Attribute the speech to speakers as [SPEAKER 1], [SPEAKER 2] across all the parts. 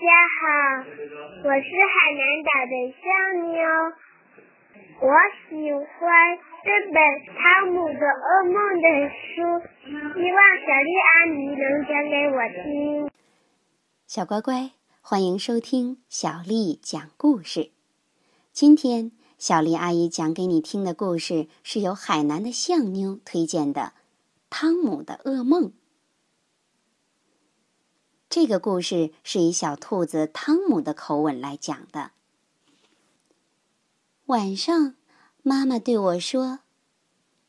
[SPEAKER 1] 大家好，我是海南岛的小妞，我喜欢这本《汤姆的噩梦》的书，希望小丽阿姨能讲给我听。
[SPEAKER 2] 小乖乖，欢迎收听小丽讲故事。今天，小丽阿姨讲给你听的故事是由海南的象妞推荐的《汤姆的噩梦》。这个故事是以小兔子汤姆的口吻来讲的。晚上，妈妈对我说：“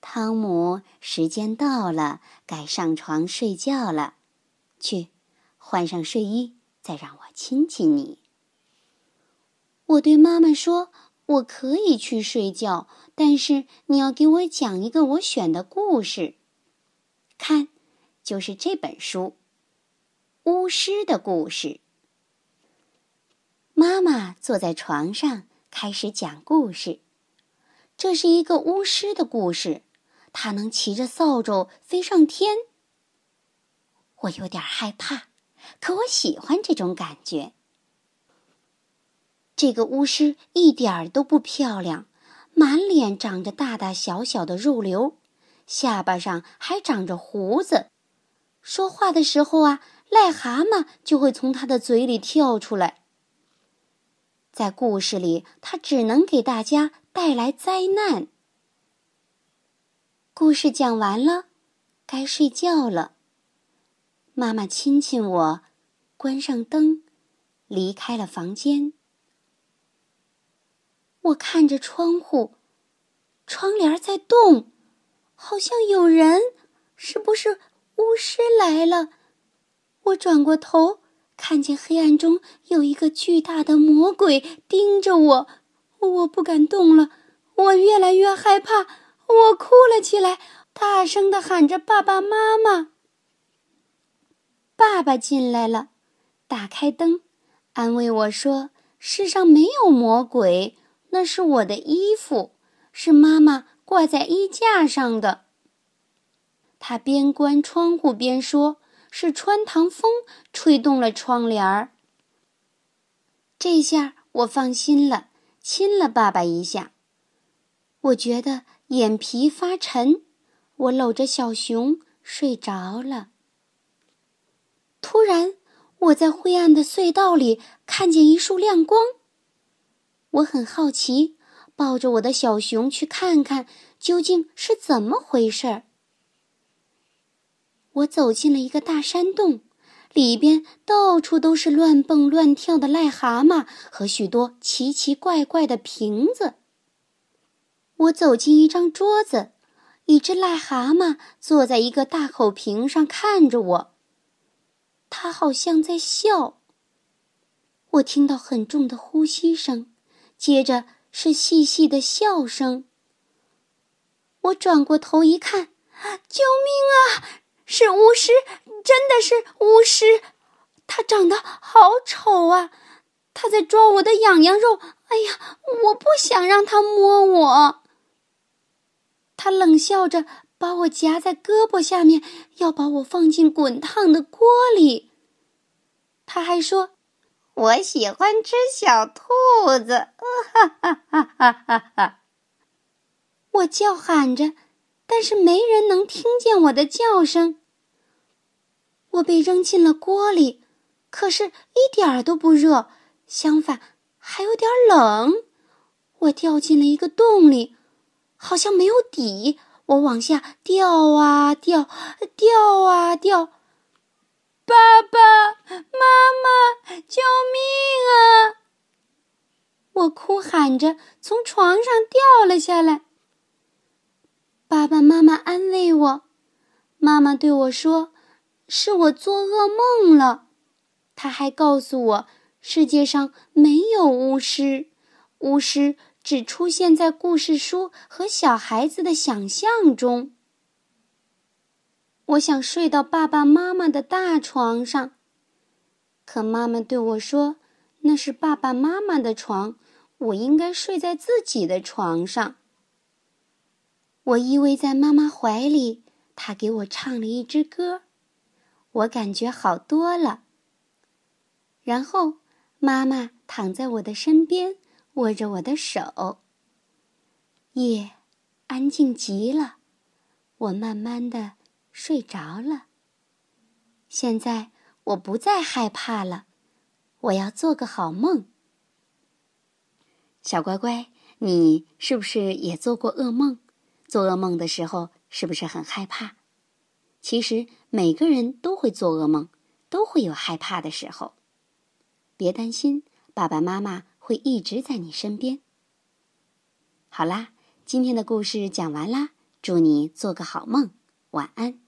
[SPEAKER 2] 汤姆，时间到了，该上床睡觉了。去，换上睡衣，再让我亲亲你。”我对妈妈说：“我可以去睡觉，但是你要给我讲一个我选的故事。看，就是这本书。”巫师的故事。妈妈坐在床上开始讲故事。这是一个巫师的故事，他能骑着扫帚飞上天。我有点害怕，可我喜欢这种感觉。这个巫师一点儿都不漂亮，满脸长着大大小小的肉瘤，下巴上还长着胡子，说话的时候啊。癞蛤蟆就会从他的嘴里跳出来。在故事里，他只能给大家带来灾难。故事讲完了，该睡觉了。妈妈亲亲我，关上灯，离开了房间。我看着窗户，窗帘在动，好像有人。是不是巫师来了？我转过头，看见黑暗中有一个巨大的魔鬼盯着我，我不敢动了，我越来越害怕，我哭了起来，大声的喊着“爸爸妈妈”。爸爸进来了，打开灯，安慰我说：“世上没有魔鬼，那是我的衣服，是妈妈挂在衣架上的。”他边关窗户边说。是穿堂风吹动了窗帘儿。这下我放心了，亲了爸爸一下。我觉得眼皮发沉，我搂着小熊睡着了。突然，我在灰暗的隧道里看见一束亮光。我很好奇，抱着我的小熊去看看究竟是怎么回事儿。我走进了一个大山洞，里边到处都是乱蹦乱跳的癞蛤蟆和许多奇奇怪怪的瓶子。我走进一张桌子，一只癞蛤蟆坐在一个大口瓶上看着我，它好像在笑。我听到很重的呼吸声，接着是细细的笑声。我转过头一看，救命啊！是巫师，真的是巫师，他长得好丑啊！他在抓我的痒痒肉，哎呀，我不想让他摸我。他冷笑着把我夹在胳膊下面，要把我放进滚烫的锅里。他还说：“我喜欢吃小兔子。”哈哈哈哈哈哈！我叫喊着，但是没人能听见我的叫声。我被扔进了锅里，可是一点儿都不热，相反还有点冷。我掉进了一个洞里，好像没有底。我往下掉啊掉，掉啊掉。爸爸妈妈，救命啊！我哭喊着从床上掉了下来。爸爸妈妈安慰我，妈妈对我说。是我做噩梦了，他还告诉我，世界上没有巫师，巫师只出现在故事书和小孩子的想象中。我想睡到爸爸妈妈的大床上，可妈妈对我说，那是爸爸妈妈的床，我应该睡在自己的床上。我依偎在妈妈怀里，她给我唱了一支歌。我感觉好多了。然后妈妈躺在我的身边，握着我的手。夜安静极了，我慢慢的睡着了。现在我不再害怕了，我要做个好梦。小乖乖，你是不是也做过噩梦？做噩梦的时候是不是很害怕？其实每个人都会做噩梦，都会有害怕的时候。别担心，爸爸妈妈会一直在你身边。好啦，今天的故事讲完啦，祝你做个好梦，晚安。